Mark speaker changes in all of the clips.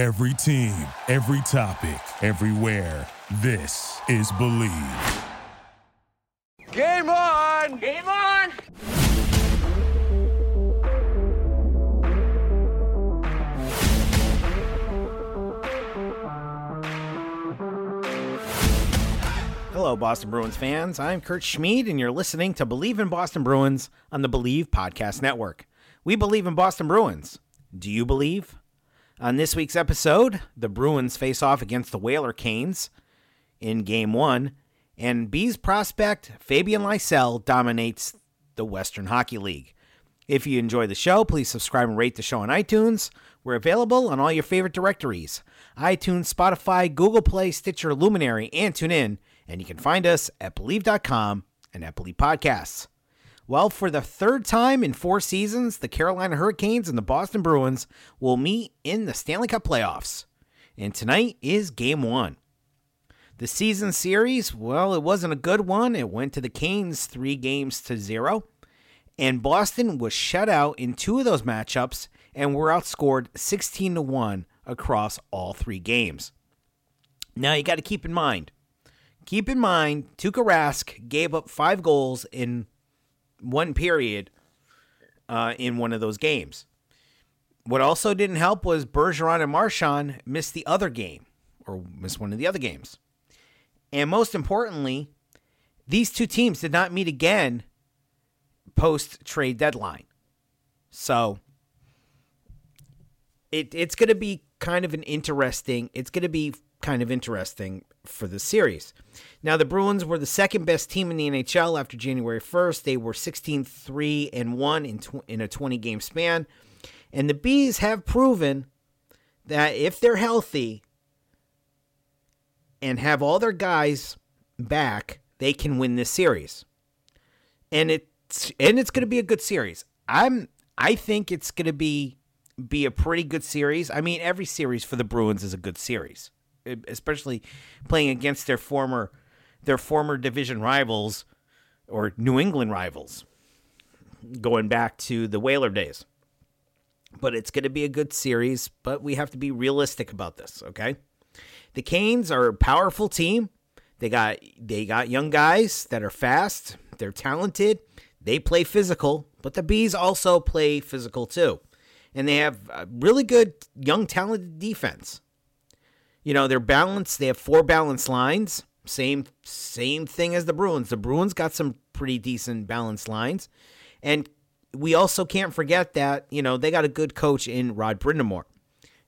Speaker 1: Every team, every topic, everywhere. This is Bleav.
Speaker 2: Game on!
Speaker 3: Game on!
Speaker 4: Hello, Boston Bruins fans. I'm Kurt Schmid, and you're listening to Bleav in Boston Bruins on the Bleav Podcast Network. We believe in Boston Bruins. Do you believe? On this week's episode, the Bruins face off against the Whaler Canes in Game 1, and Bees prospect Fabian Lysell dominates the Western Hockey League. If you enjoy the show, please subscribe and rate the show on iTunes. We're available on all your favorite directories iTunes, Spotify, Google Play, Stitcher, Luminary, and TuneIn. And you can find us at Bleav.com and at Bleav Podcasts. Well, for the third time in four seasons, the Carolina Hurricanes and the Boston Bruins will meet in the Stanley Cup playoffs. And tonight is game one. The season series, well, it wasn't a good one. It went to the Canes three games to zero. And Boston was shut out in two of those matchups and were outscored 16 to 1 across all three games. Now you got to keep in mind, keep in mind, Tuukka Rask gave up five goals in one period uh, in one of those games. What also didn't help was Bergeron and Marchand missed the other game, or missed one of the other games. And most importantly, these two teams did not meet again post trade deadline. So it, it's going to be kind of an interesting, it's going to be kind of interesting for the series. Now, the Bruins were the second best team in the NHL after January 1st. They were 16 3 and 1 in, tw- in a 20 game span. And the Bees have proven that if they're healthy and have all their guys back, they can win this series. And it's and it's going to be a good series. I'm I think it's going to be be a pretty good series. I mean, every series for the Bruins is a good series, especially playing against their former their former division rivals or New England rivals, going back to the Whaler days. But it's going to be a good series, but we have to be realistic about this, okay? The Canes are a powerful team. They got they got young guys that are fast, they're talented, they play physical, but the Bees also play physical too and they have a really good young talented defense. You know, they're balanced. They have four balanced lines. Same same thing as the Bruins. The Bruins got some pretty decent balanced lines. And we also can't forget that, you know, they got a good coach in Rod Brind'Amour.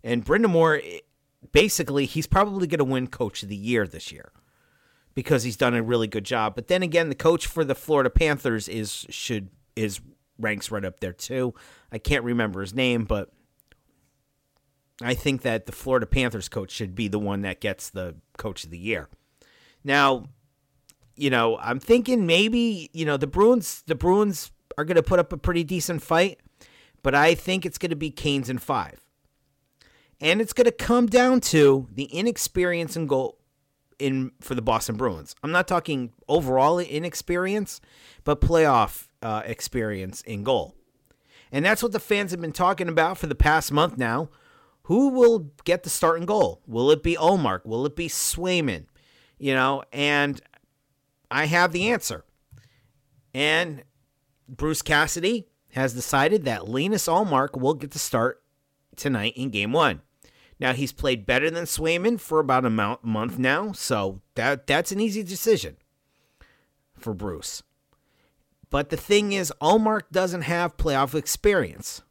Speaker 4: And Brind'Amour eh, basically he's probably going to win coach of the year this year because he's done a really good job. But then again, the coach for the Florida Panthers is should is ranks right up there too. I can't remember his name, but I think that the Florida Panthers coach should be the one that gets the coach of the year. Now, you know, I'm thinking maybe, you know, the Bruins the Bruins are going to put up a pretty decent fight, but I think it's going to be Canes in 5. And it's going to come down to the inexperience in goal in for the Boston Bruins. I'm not talking overall inexperience, but playoff uh, experience in goal. And that's what the fans have been talking about for the past month now. Who will get the starting goal? Will it be Ullmark? Will it be Swayman? You know, and I have the answer. And Bruce Cassidy has decided that Linus Ullmark will get the start tonight in game one. Now he's played better than Swayman for about a month now, so that that's an easy decision for Bruce. But the thing is, Ullmark doesn't have playoff experience.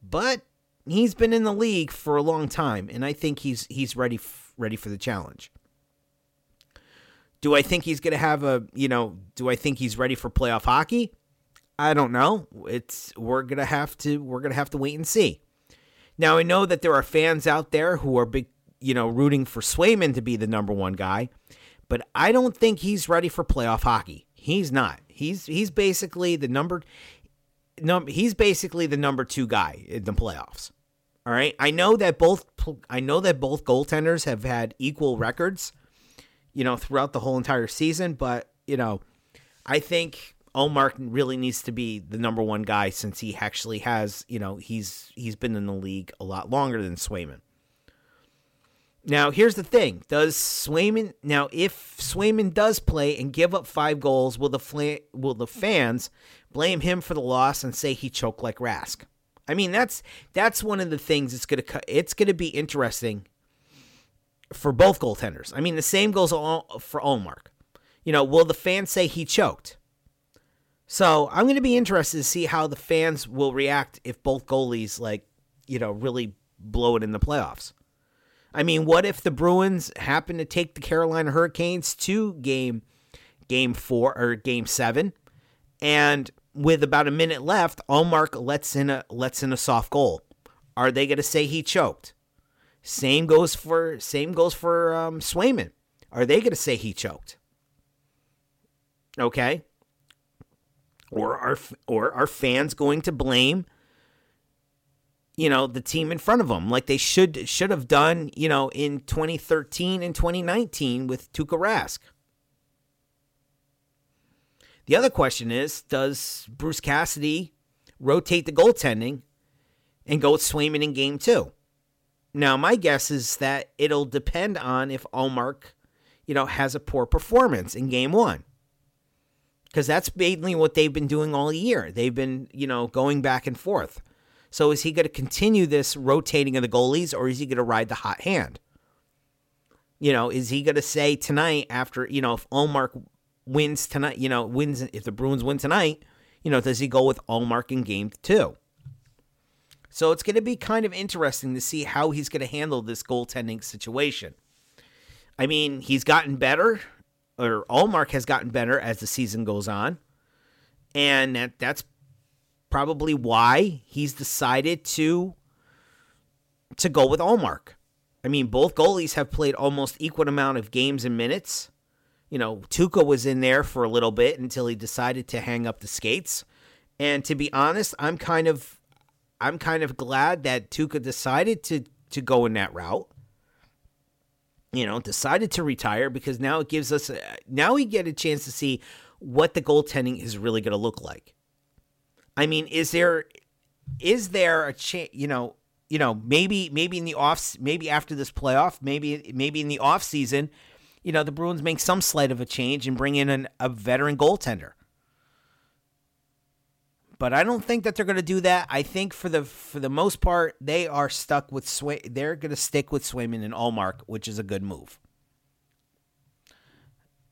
Speaker 4: But he's been in the league for a long time, and I think he's he's ready f- ready for the challenge. Do I think he's going to have a you know? Do I think he's ready for playoff hockey? I don't know. It's we're gonna have to we're gonna have to wait and see. Now I know that there are fans out there who are big, you know, rooting for Swayman to be the number one guy, but I don't think he's ready for playoff hockey. He's not. He's he's basically the number no he's basically the number 2 guy in the playoffs. All right? I know that both I know that both goaltenders have had equal records, you know, throughout the whole entire season, but, you know, I think Ullmark really needs to be the number one guy since he actually has, you know, he's he's been in the league a lot longer than Swayman. Now, here's the thing: Does Swayman now, if Swayman does play and give up five goals, will the fla- will the fans blame him for the loss and say he choked like Rask? I mean, that's that's one of the things it's gonna it's gonna be interesting for both goaltenders. I mean, the same goes for Ullmark. You know, will the fans say he choked? So I'm going to be interested to see how the fans will react if both goalies, like, you know, really blow it in the playoffs. I mean, what if the Bruins happen to take the Carolina Hurricanes to game game four or game seven, and with about a minute left, Ullmark lets in a lets in a soft goal? Are they going to say he choked? Same goes for same goes for um, Swayman. Are they going to say he choked? Okay or are or are fans going to blame you know the team in front of them like they should should have done you know in 2013 and 2019 with Tuukka Rask the other question is does Bruce Cassidy rotate the goaltending and go with Swayman in game 2 now my guess is that it'll depend on if Ullmark you know has a poor performance in game 1 because that's mainly what they've been doing all year. They've been, you know, going back and forth. So is he going to continue this rotating of the goalies or is he going to ride the hot hand? You know, is he going to say tonight after, you know, if Ullmark wins tonight, you know, wins, if the Bruins win tonight, you know, does he go with Ullmark in game two? So it's going to be kind of interesting to see how he's going to handle this goaltending situation. I mean, he's gotten better or Ullmark has gotten better as the season goes on. And that, that's probably why he's decided to to go with Ullmark. I mean, both goalies have played almost equal amount of games and minutes. You know, Tuukka was in there for a little bit until he decided to hang up the skates. And to be honest, I'm kind of I'm kind of glad that Tuukka decided to to go in that route you know, decided to retire because now it gives us, a, now we get a chance to see what the goaltending is really going to look like. I mean, is there, is there a chance, you know, you know, maybe, maybe in the off, maybe after this playoff, maybe, maybe in the off season, you know, the Bruins make some slight of a change and bring in an, a veteran goaltender but I don't think that they're going to do that. I think for the for the most part, they are stuck with Sway. They're going to stick with Swayman and Ullmark, which is a good move.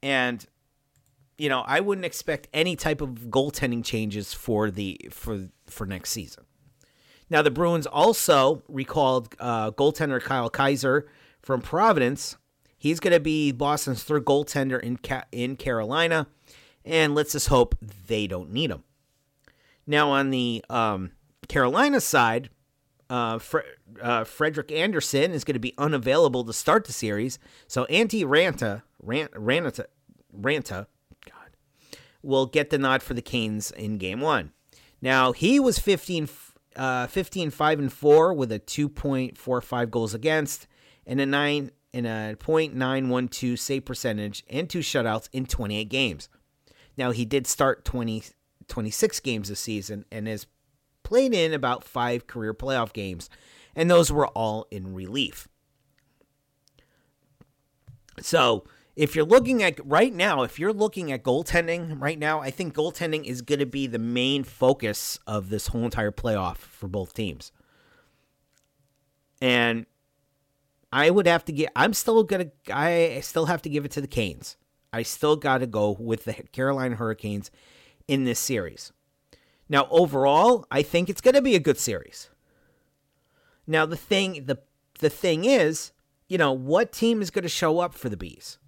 Speaker 4: And you know, I wouldn't expect any type of goaltending changes for the for for next season. Now, the Bruins also recalled uh, goaltender Kyle Keyser from Providence. He's going to be Boston's third goaltender in Ca- in Carolina, and let's just hope they don't need him. Now, on the um, Carolina side, uh, Fre- uh, Frederik Andersen is going to be unavailable to start the series. So Antti Raanta, Raanta, God, will get the nod for the Canes in Game One. Now he was 15, uh, 15 5 and 4 with a 2.45 goals against and a 9 and a .912 save percentage and two shutouts in 28 games. Now he did start 20 26 games this season and has played in about five career playoff games, and those were all in relief. So, if you're looking at right now, if you're looking at goaltending right now, I think goaltending is going to be the main focus of this whole entire playoff for both teams. And I would have to get, I'm still to, I still have to give it to the Canes. I still got to go with the Carolina Hurricanes in this series. Now, overall, I think it's going to be a good series. Now, the thing the the thing is, you know, what team is going to show up for the bees?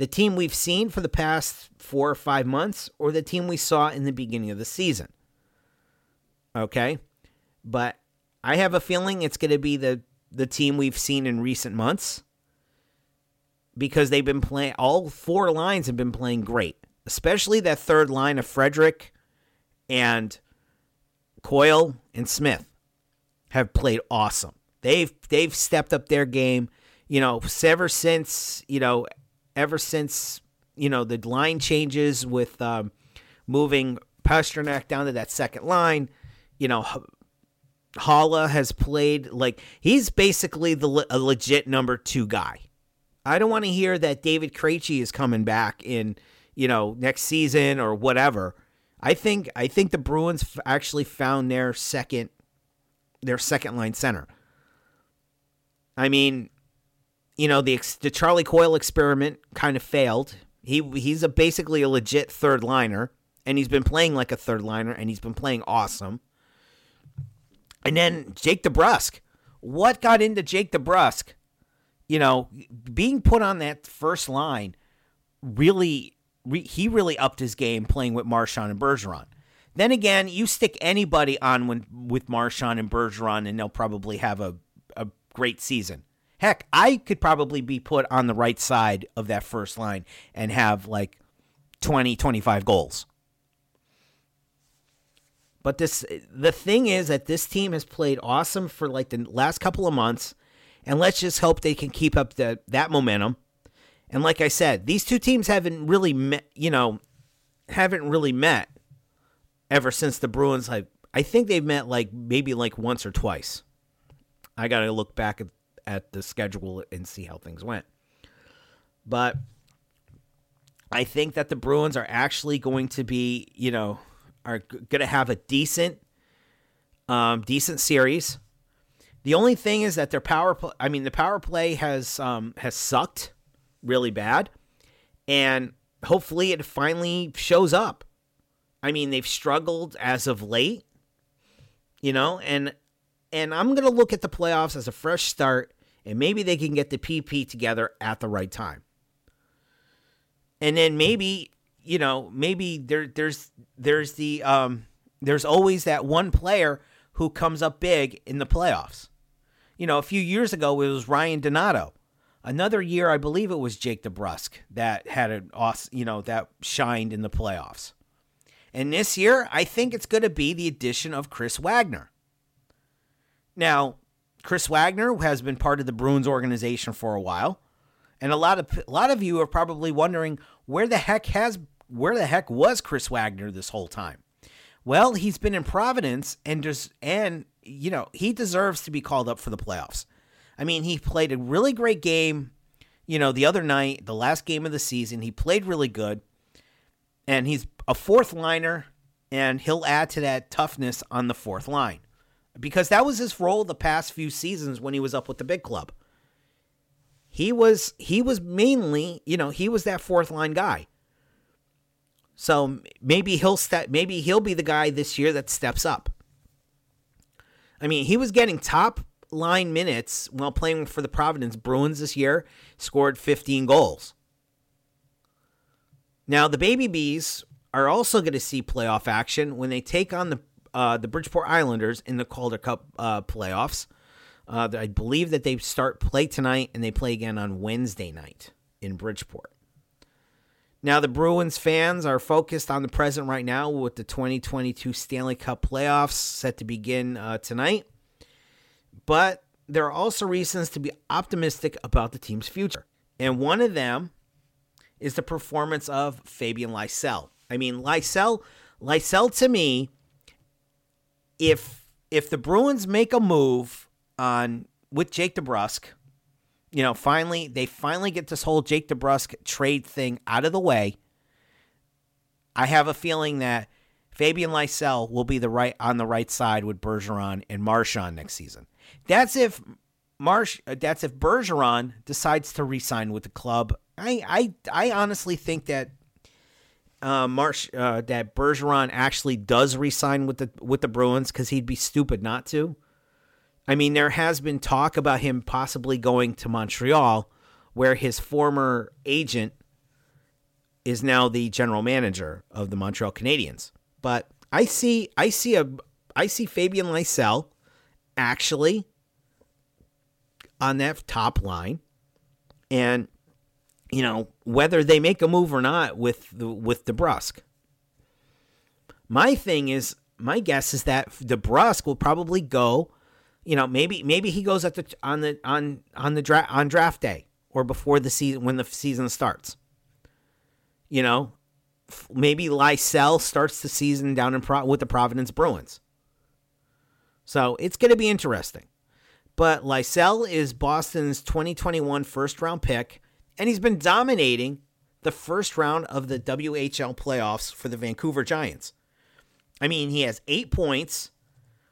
Speaker 4: The team we've seen for the past 4 or 5 months or the team we saw in the beginning of the season? Okay? But I have a feeling it's going to be the the team we've seen in recent months because they've been playing all four lines have been playing great especially that third line of Frederic and Coyle and Smith have played awesome. They've they've stepped up their game, you know, ever since, you know, ever since, you know, the line changes with um, moving Pastrnak down to that second line. You know, Haula has played like he's basically the a legit number two guy. I don't want to hear that David Krejci is coming back in, you know, next season or whatever. I think I think the Bruins actually found their second their second line center. I mean, you know, the the Charlie Coyle experiment kind of failed. He he's a basically a legit third liner and he's been playing like a third liner and he's been playing awesome. And then Jake DeBrusk. What got into Jake DeBrusk? You know, being put on that first line really re, he really upped his game playing with Marchand and Bergeron. Then again, you stick anybody on when, with Marchand and Bergeron and they'll probably have a, a great season. Heck, I could probably be put on the right side of that first line and have like 20, 25 goals. But this the thing is that this team has played awesome for like the last couple of months, and let's just hope they can keep up the, that momentum. And like I said, these two teams haven't really met, you know, haven't really met ever since the Bruins. Like I think they've met like maybe like once or twice. I got to look back at, at the schedule and see how things went. But I think that the Bruins are actually going to be, you know, are going to have a decent, um, decent series. The only thing is that their power play, I mean, the power play has um, has sucked really bad, and hopefully it finally shows up. I mean, they've struggled as of late, you know, and and I'm going to look at the playoffs as a fresh start, and maybe they can get the PP together at the right time. And then maybe you know, maybe there there's there's the um there's always that one player who comes up big in the playoffs. You know, a few years ago it was Ryan Donato. Another year, I believe it was Jake DeBrusk that had an awesome, you know, that shined in the playoffs. And this year, I think it's going to be the addition of Chris Wagner. Now, Chris Wagner has been part of the Bruins organization for a while, and a lot of a lot of you are probably wondering where the heck has where the heck was Chris Wagner this whole time? Well, he's been in Providence and just and you know, he deserves to be called up for the playoffs. I mean, he played a really great game, you know, the other night, the last game of the season. He played really good. And he's a fourth liner and he'll add to that toughness on the fourth line. Because that was his role the past few seasons when he was up with the big club. He was he was mainly, you know, he was that fourth line guy. So maybe he'll step maybe he'll be the guy this year that steps up. I mean, he was getting top line minutes while playing for the Providence Bruins this year, scored 15 goals. Now, the Baby Bees are also going to see playoff action when they take on the uh, the Bridgeport Islanders in the Calder Cup uh, playoffs. Uh, I believe that they start play tonight and they play again on Wednesday night in Bridgeport. Now, the Bruins fans are focused on the present right now with the 2022 Stanley Cup playoffs set to begin uh, tonight. But there are also reasons to be optimistic about the team's future. And one of them is the performance of Fabian Lysell. I mean, Lysell, Lysell to me, if if the Bruins make a move on with Jake DeBrusk, you know, finally they finally get this whole Jake DeBrusk trade thing out of the way. I have a feeling that Fabian Lysell will be the right on the right side with Bergeron and Marchand next season. That's if Marsh that's if Bergeron decides to re-sign with the club. I I I honestly think that uh, Marsh uh, that Bergeron actually does re-sign with the with the Bruins because he'd be stupid not to. I mean, there has been talk about him possibly going to Montreal, where his former agent is now the general manager of the Montreal Canadiens. But I see, I see a, I see Fabian Lysell actually on that top line, and you know whether they make a move or not with the with DeBrusk. My thing is, my guess is that DeBrusk will probably go you know, maybe maybe he goes at the on the on on the draft on draft day or before the season when the season starts. You know, maybe Lysell starts the season down in Pro- with the Providence Bruins. So it's going to be interesting. But Lysell is Boston's 2021 first round pick, and he's been dominating the first round of the WHL playoffs for the Vancouver Giants. I mean, he has eight points,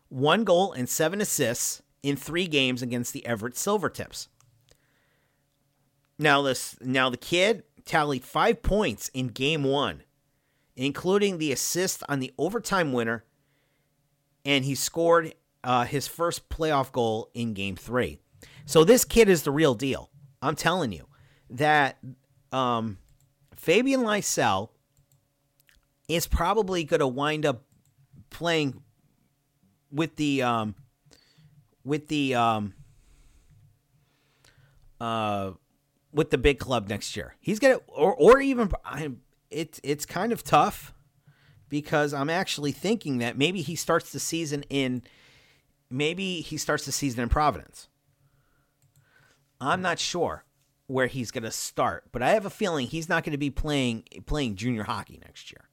Speaker 4: one goal, and seven assists in three games against the Everett Silvertips. Now this now the kid tallied five points in game one, including the assist on the overtime winner, and he scored uh, his first playoff goal in game three. So this kid is the real deal. I'm telling you that um, Fabian Lysell is probably going to wind up playing with the um, with the um, uh, with the big club next year. He's gonna or or even I'm it's it's kind of tough because I'm actually thinking that maybe he starts the season in maybe he starts the season in Providence. I'm not sure where he's going to start, but I have a feeling he's not going to be playing playing junior hockey next year.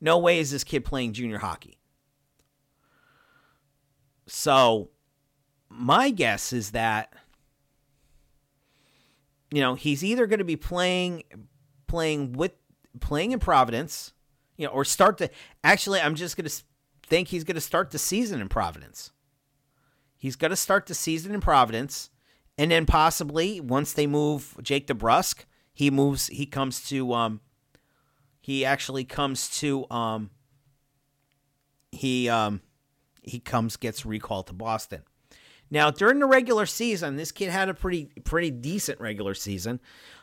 Speaker 4: No way is this kid playing junior hockey. So, my guess is that you know, he's either going to be playing playing with playing in Providence, you know, or start to actually I'm just going to think he's going to start the season in Providence. He's going to start the season in Providence and then possibly once they move Jake DeBrusk, he moves he comes to um he actually comes to um he um he comes gets recalled to Boston. Now, during the regular season, this kid had a pretty pretty decent regular season.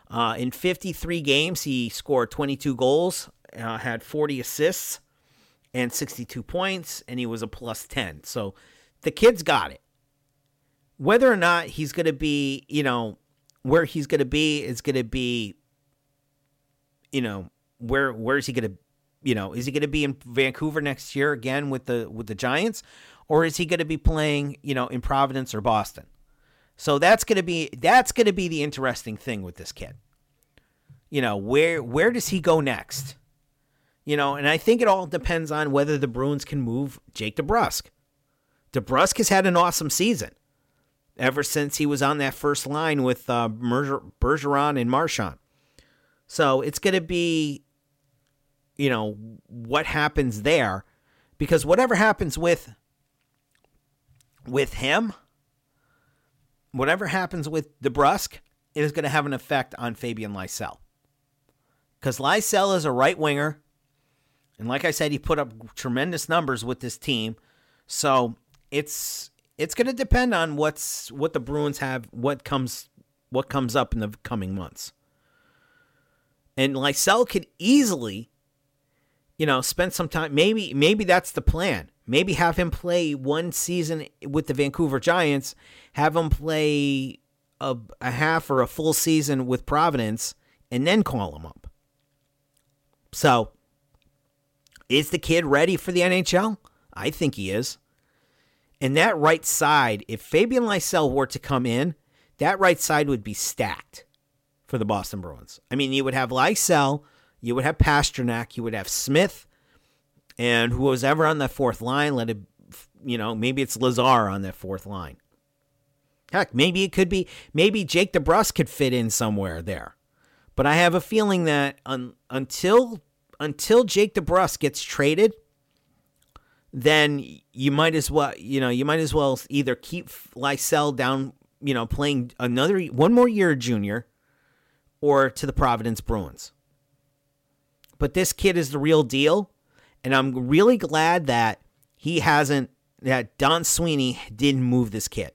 Speaker 4: Uh, in 53 games, he scored 22 goals, uh, had 40 assists, and 62 points, and he was a plus 10. So the kid's got it. Whether or not he's going to be, you know, where he's going to be is going to be, you know, where where is he going to, you know, is he going to be in Vancouver next year again with the with the Giants, or is he going to be playing, you know, in Providence or Boston? So that's going to be that's going to be the interesting thing with this kid. You know, where where does he go next? You know, and I think it all depends on whether the Bruins can move Jake DeBrusk. DeBrusk has had an awesome season ever since he was on that first line with uh, Bergeron and Marchand. So it's going to be, you know, what happens there, because whatever happens with with him, whatever happens with DeBrusk, it is going to have an effect on Fabian Lysell. Because Lysell is a right winger. And like I said, he put up tremendous numbers with this team. So it's it's going to depend on what's what the Bruins have, what comes what comes up in the coming months. And Lysell could easily, you know, spend some time. Maybe maybe that's the plan. Maybe have him play one season with the Vancouver Giants, have him play a, a half or a full season with Providence, and then call him up. So, is the kid ready for the NHL? I think he is. And that right side, if Fabian Lysell were to come in, that right side would be stacked for the Boston Bruins. I mean, you would have Lysell, you would have Pastrnak, you would have Smith, and who was ever on that fourth line, let it, you know, maybe it's Lazar on that fourth line. Heck, maybe it could be, maybe Jake DeBrusk could fit in somewhere there. But I have a feeling that un, until until Jake DeBrusk gets traded, then you might as well, you know, you might as well either keep Lysell down, you know, playing another one more year junior, or to the Providence Bruins. But this kid is the real deal. And I'm really glad that he hasn't, that Don Sweeney didn't move this kid.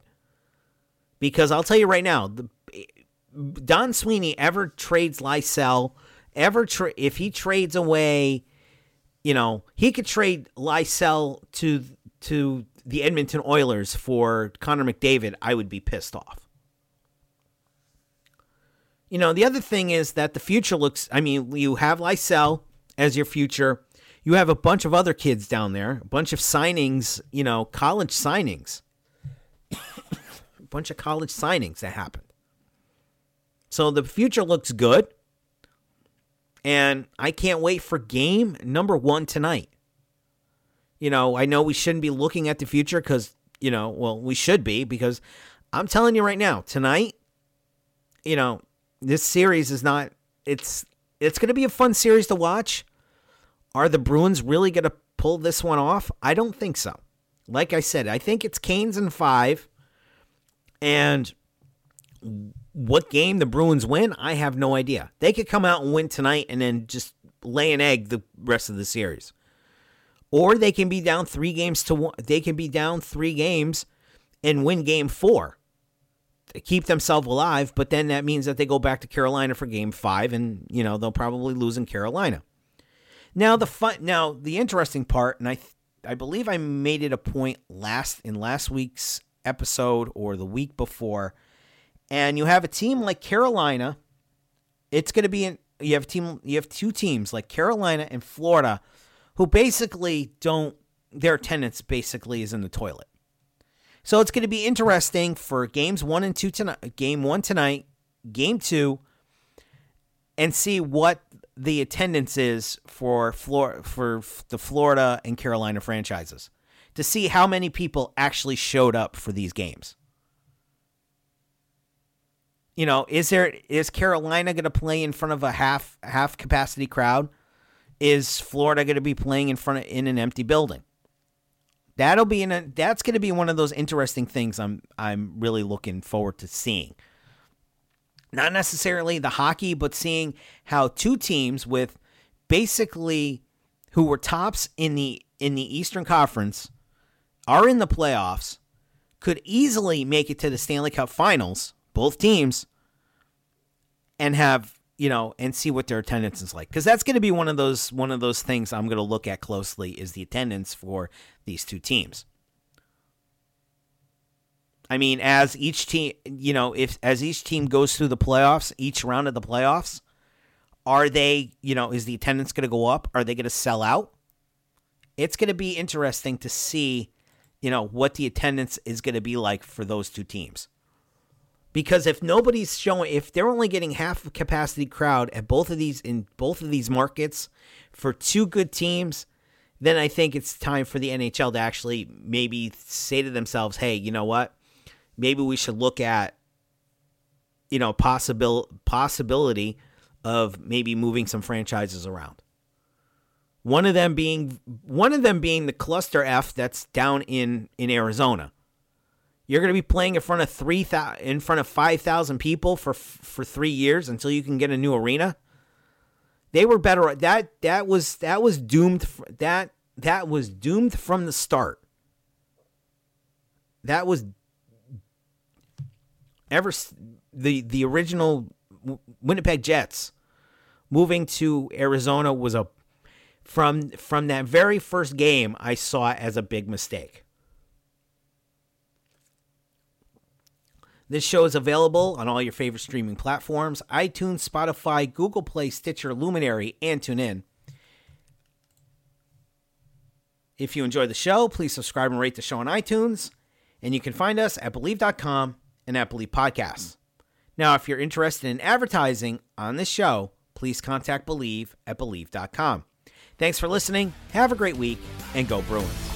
Speaker 4: Because I'll tell you right now, the, Don Sweeney ever trades Lysell, ever tra- if he trades away, you know, he could trade Lysell to to the Edmonton Oilers for Connor McDavid, I would be pissed off. You know, the other thing is that the future looks, I mean, you have Lysell as your future you have a bunch of other kids down there, a bunch of signings, you know, college signings. a bunch of college signings that happened. So the future looks good. And I can't wait for game number one tonight. You know, I know we shouldn't be looking at the future because, you know, well, we should be because I'm telling you right now, tonight, you know, this series is not, it's, it's going to be a fun series to watch. Are the Bruins really going to pull this one off? I don't think so. Like I said, I think it's Canes and five. And what game the Bruins win, I have no idea. They could come out and win tonight and then just lay an egg the rest of the series. Or they can be down three games to one. They can be down three games and win game four to keep themselves alive. But then that means that they go back to Carolina for game five and, you know, they'll probably lose in Carolina. Now, the fun, now the interesting part, and I, I believe I made it a point last in last week's episode or the week before and you have a team like Carolina, it's going to be in, you have team you have two teams like Carolina and Florida who basically don't their attendance basically is in the toilet. So it's going to be interesting for games 1 and 2 tonight, game 1 tonight, game 2 and see what the attendance is for Flor- for the Florida and Carolina franchises to see how many people actually showed up for these games you know, is there is Carolina going to play in front of a half half capacity crowd? Is Florida going to be playing in front of in an empty building? That'll be in a, that's going to be one of those interesting things I'm I'm really looking forward to seeing. Not necessarily the hockey, but seeing how two teams with basically who were tops in the in the Eastern Conference are in the playoffs could easily make it to the Stanley Cup Finals both teams and have you know and see what their attendance is like. Because that's going to be one of those one of those things i'm going to look at closely is the attendance for these two teams. I mean as each team you know if as each team goes through the playoffs each round of the playoffs are they you know is the attendance going to go up? Are they going to sell out? It's going to be interesting to see you know what the attendance is going to be like for those two teams because if nobody's showing if they're only getting half capacity crowd at both of these in both of these markets for two good teams then i think it's time for the nhl to actually maybe say to themselves hey you know what? Maybe we should look at you know possible possibility of maybe moving some franchises around. One of them being one of them being the cluster f that's down in in arizona you're going to be playing in front of three thousand, in front of five thousand people for for three years until you can get a new arena. They were better. That that was that was doomed. That that was doomed from the start. That was ever the the original Winnipeg Jets moving to Arizona was a from from that very first game I saw it as a big mistake. This show is available on all your favorite streaming platforms iTunes, Spotify, Google Play, Stitcher, Luminary, and TuneIn. If you enjoy the show, please subscribe and rate the show on iTunes. And you can find us at Bleav.com and at Bleav Podcasts. Now, if you're interested in advertising on this show, please contact Bleav at Bleav.com. Thanks for listening. Have a great week and go Bruins.